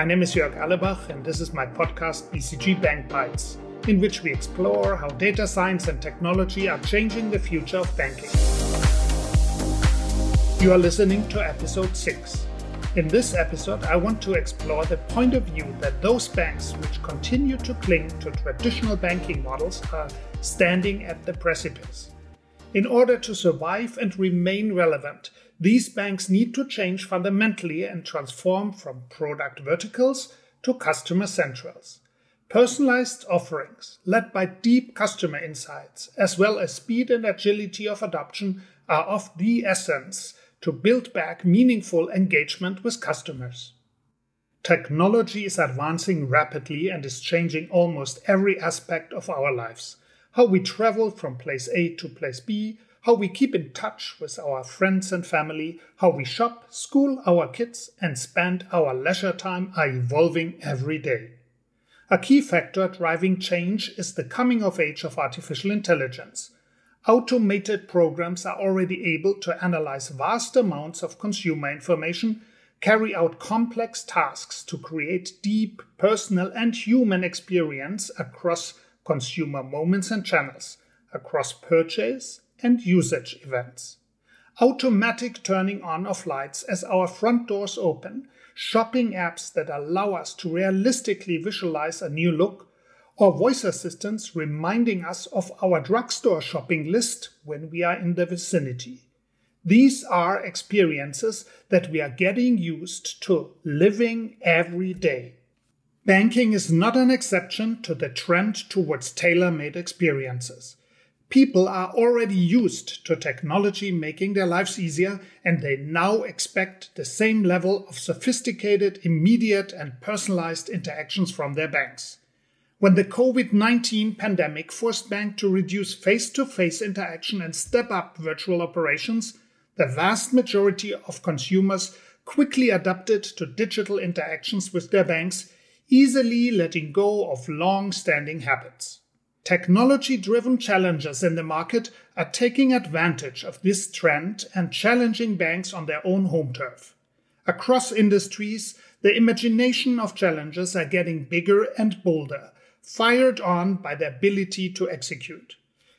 My name is Jörg Erlebach, and this is my podcast BCG Bank Bites, in which we explore how data science and technology are changing the future of banking. You are listening to episode 6. In this episode, I want to explore the point of view that those banks which continue to cling to traditional banking models are standing at the precipice. In order to survive and remain relevant, these banks need to change fundamentally and transform from product verticals to customer centrals. Personalized offerings, led by deep customer insights, as well as speed and agility of adoption, are of the essence to build back meaningful engagement with customers. Technology is advancing rapidly and is changing almost every aspect of our lives. How we travel from place A to place B, how we keep in touch with our friends and family, how we shop, school our kids, and spend our leisure time are evolving every day. A key factor driving change is the coming of age of artificial intelligence. Automated programs are already able to analyze vast amounts of consumer information, carry out complex tasks to create deep personal and human experience across consumer moments and channels, across purchase and usage events. Automatic turning on of lights as our front doors open, shopping apps that allow us to realistically visualize a new look, or voice assistants reminding us of our drugstore shopping list when we are in the vicinity. These are experiences that we are getting used to living every day. Banking is not an exception to the trend towards tailor made experiences. People are already used to technology making their lives easier, and they now expect the same level of sophisticated, immediate, and personalized interactions from their banks. When the COVID 19 pandemic forced banks to reduce face to face interaction and step up virtual operations, the vast majority of consumers quickly adapted to digital interactions with their banks, easily letting go of long standing habits. Technology driven challengers in the market are taking advantage of this trend and challenging banks on their own home turf. Across industries, the imagination of challengers are getting bigger and bolder fired on by the ability to execute.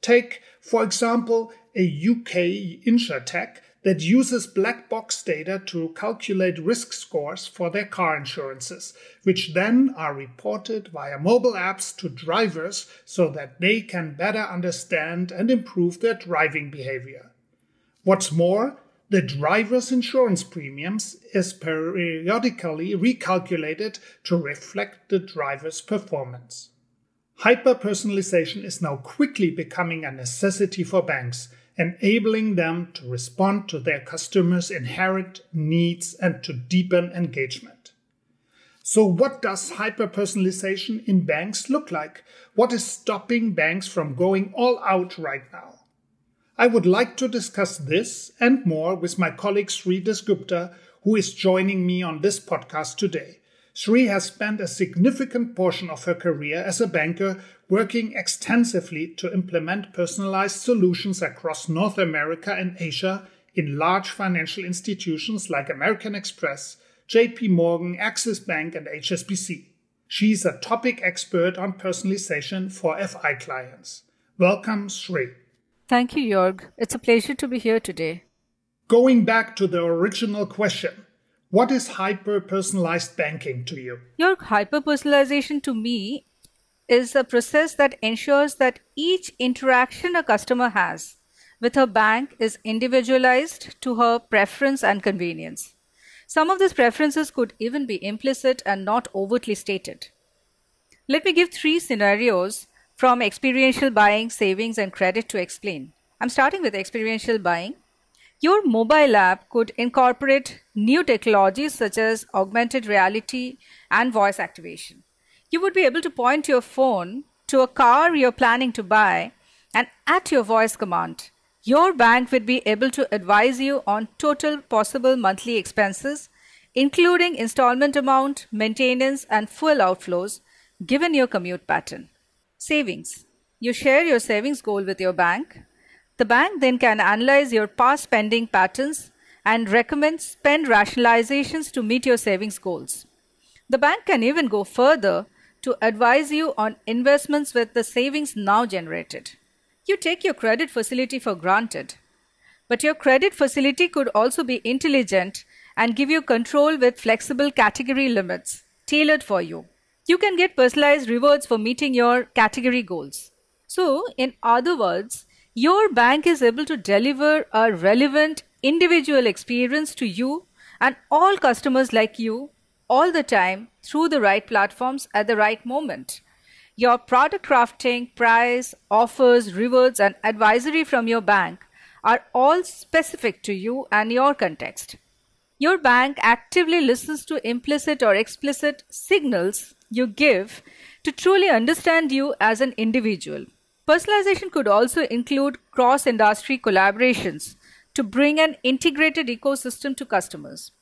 Take, for example, a UK insurtech that uses black box data to calculate risk scores for their car insurances, which then are reported via mobile apps to drivers so that they can better understand and improve their driving behavior. What's more, the driver's insurance premiums is periodically recalculated to reflect the driver's performance. Hyper-personalization is now quickly becoming a necessity for banks, enabling them to respond to their customers' inherent needs and to deepen engagement. So, what does hyper-personalization in banks look like? What is stopping banks from going all out right now? I would like to discuss this and more with my colleague Sri Dasgupta, who is joining me on this podcast today. Sri has spent a significant portion of her career as a banker working extensively to implement personalized solutions across North America and Asia in large financial institutions like American Express, JP Morgan, Axis Bank, and HSBC. She's a topic expert on personalization for FI clients. Welcome, Sri. Thank you, Jörg. It's a pleasure to be here today. Going back to the original question, what is hyper personalized banking to you? Your hyper personalization to me is a process that ensures that each interaction a customer has with her bank is individualized to her preference and convenience. Some of these preferences could even be implicit and not overtly stated. Let me give three scenarios from experiential buying, savings, and credit to explain. I'm starting with experiential buying. Your mobile app could incorporate new technologies such as augmented reality and voice activation. You would be able to point your phone to a car you're planning to buy, and at your voice command, your bank would be able to advise you on total possible monthly expenses, including installment amount, maintenance, and fuel outflows, given your commute pattern. Savings. You share your savings goal with your bank. The bank then can analyze your past spending patterns and recommend spend rationalizations to meet your savings goals. The bank can even go further to advise you on investments with the savings now generated. You take your credit facility for granted. But your credit facility could also be intelligent and give you control with flexible category limits tailored for you. You can get personalized rewards for meeting your category goals. So, in other words, your bank is able to deliver a relevant individual experience to you and all customers like you all the time through the right platforms at the right moment. Your product crafting, price, offers, rewards, and advisory from your bank are all specific to you and your context. Your bank actively listens to implicit or explicit signals you give to truly understand you as an individual. Personalization could also include cross industry collaborations to bring an integrated ecosystem to customers.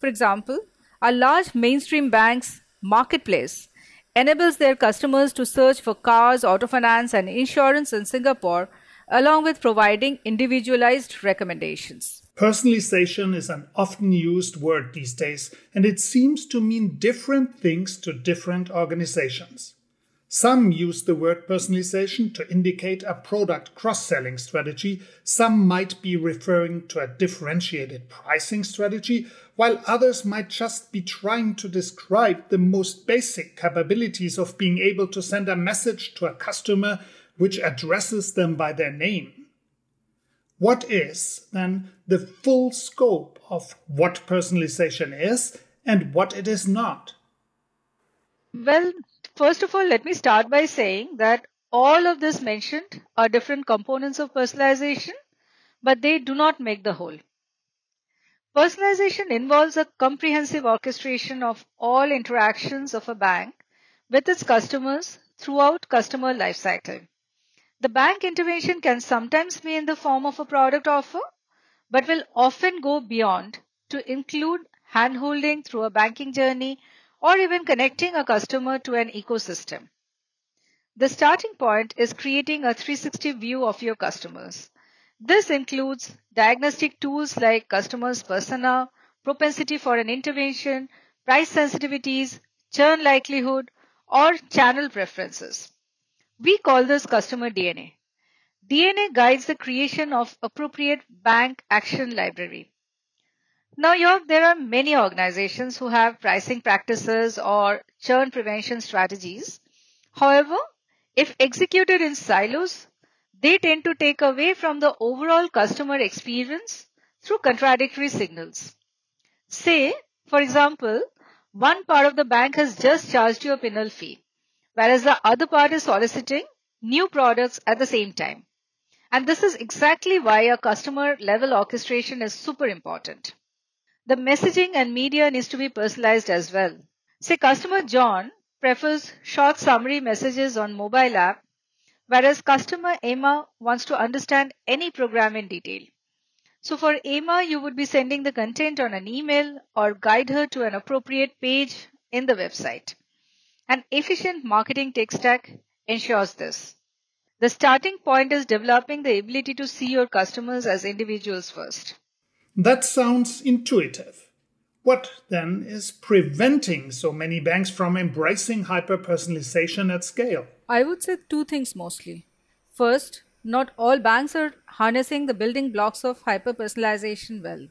For example, a large mainstream bank's marketplace enables their customers to search for cars, auto finance, and insurance in Singapore, along with providing individualized recommendations. Personalization is an often used word these days, and it seems to mean different things to different organizations. Some use the word personalization to indicate a product cross selling strategy, some might be referring to a differentiated pricing strategy, while others might just be trying to describe the most basic capabilities of being able to send a message to a customer which addresses them by their name. What is, then, the full scope of what personalization is and what it is not? Well, First of all, let me start by saying that all of this mentioned are different components of personalization, but they do not make the whole. Personalization involves a comprehensive orchestration of all interactions of a bank with its customers throughout customer lifecycle. The bank intervention can sometimes be in the form of a product offer, but will often go beyond to include handholding through a banking journey or even connecting a customer to an ecosystem. The starting point is creating a 360 view of your customers. This includes diagnostic tools like customers' persona, propensity for an intervention, price sensitivities, churn likelihood, or channel preferences. We call this customer DNA. DNA guides the creation of appropriate bank action library. Now, Jörg, there are many organizations who have pricing practices or churn prevention strategies. However, if executed in silos, they tend to take away from the overall customer experience through contradictory signals. Say, for example, one part of the bank has just charged you a penal fee, whereas the other part is soliciting new products at the same time. And this is exactly why a customer level orchestration is super important. The messaging and media needs to be personalized as well. Say customer John prefers short summary messages on mobile app, whereas customer Emma wants to understand any program in detail. So for Emma, you would be sending the content on an email or guide her to an appropriate page in the website. An efficient marketing tech stack ensures this. The starting point is developing the ability to see your customers as individuals first. That sounds intuitive. What then is preventing so many banks from embracing hyper-personalization at scale? I would say two things mostly. First, not all banks are harnessing the building blocks of hyper-personalization well.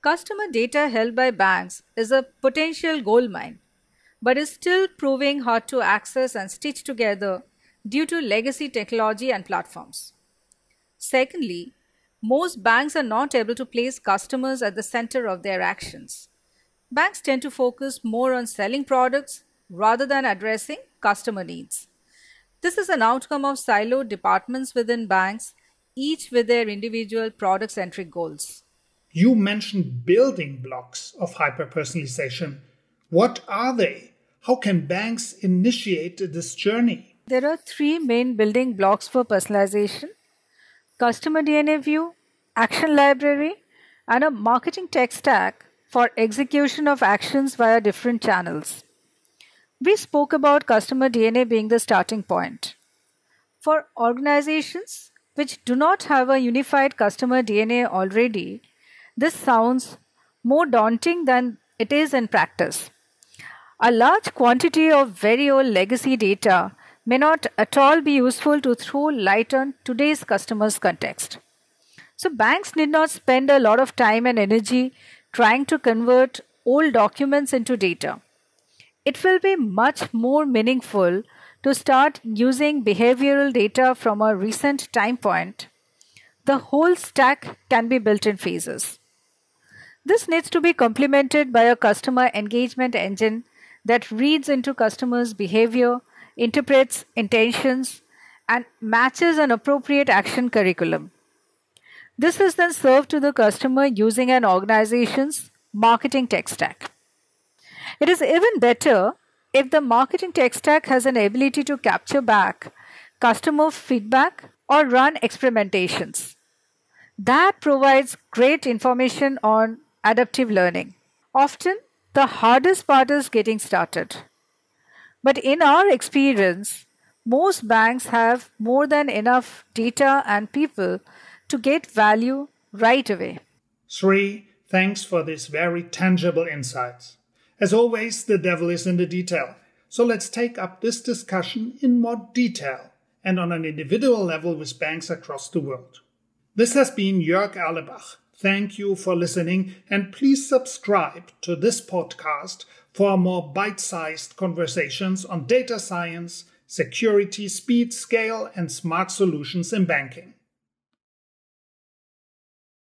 Customer data held by banks is a potential gold mine, but is still proving hard to access and stitch together due to legacy technology and platforms. Secondly, most banks are not able to place customers at the center of their actions. Banks tend to focus more on selling products rather than addressing customer needs. This is an outcome of siloed departments within banks, each with their individual product centric goals. You mentioned building blocks of hyperpersonalization. What are they? How can banks initiate this journey? There are three main building blocks for personalization customer DNA view, action library, and a marketing tech stack for execution of actions via different channels. We spoke about customer DNA being the starting point. For organizations which do not have a unified customer DNA already, this sounds more daunting than it is in practice. A large quantity of very old legacy data may not at all be useful to throw light on today's customers' context. So, banks need not spend a lot of time and energy trying to convert old documents into data. It will be much more meaningful to start using behavioral data from a recent time point. The whole stack can be built in phases. This needs to be complemented by a customer engagement engine that reads into customers' behavior, interprets intentions, and matches an appropriate action curriculum. This is then served to the customer using an organization's marketing tech stack. It is even better if the marketing tech stack has an ability to capture back customer feedback or run experimentations. That provides great information on adaptive learning. Often, the hardest part is getting started. But in our experience, most banks have more than enough data and people to get value right away. Sri, thanks for these very tangible insights. As always, the devil is in the detail. So let's take up this discussion in more detail and on an individual level with banks across the world. This has been Jörg Erlebach. Thank you for listening and please subscribe to this podcast for more bite sized conversations on data science, security, speed, scale, and smart solutions in banking.